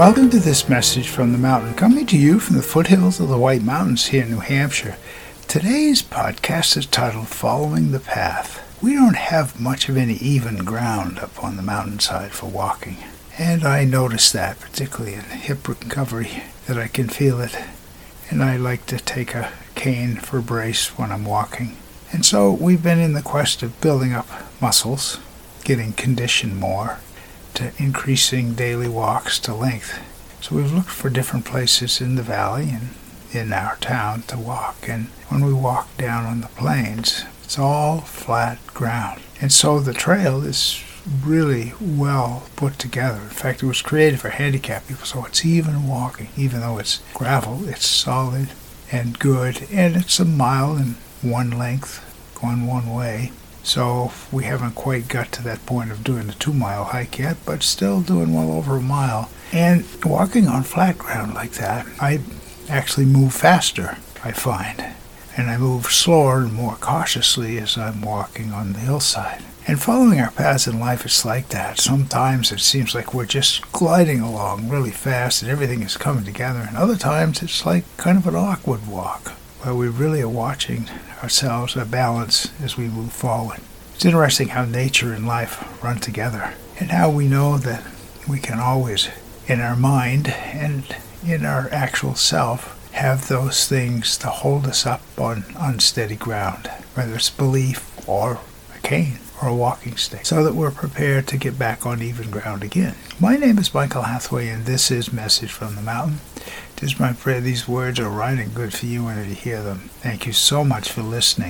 Welcome to this message from the mountain, coming to you from the foothills of the White Mountains here in New Hampshire. Today's podcast is titled Following the Path. We don't have much of any even ground up on the mountainside for walking, and I notice that, particularly in hip recovery, that I can feel it, and I like to take a cane for brace when I'm walking. And so we've been in the quest of building up muscles, getting conditioned more, to increasing daily walks to length. So we've looked for different places in the valley and in our town to walk. And when we walk down on the plains, it's all flat ground. And so the trail is really well put together. In fact, it was created for handicapped people, so it's even walking. Even though it's gravel, it's solid and good, and it's a mile in one length, going one way. So we haven't quite got to that point of doing a two mile hike yet, but still doing well over a mile. And walking on flat ground like that, I actually move faster, I find. And I move slower and more cautiously as I'm walking on the hillside. And following our paths in life, it's like that. Sometimes it seems like we're just gliding along really fast and everything is coming together. And other times it's like kind of an awkward walk where we really are watching ourselves, our balance as we move forward. It's interesting how nature and life run together and how we know that we can always, in our mind and in our actual self, have those things to hold us up on unsteady ground, whether it's belief or a cane or a walking stick, so that we're prepared to get back on even ground again. My name is Michael Hathaway, and this is Message from the Mountain. It is my prayer these words are right and good for you whenever you hear them. Thank you so much for listening.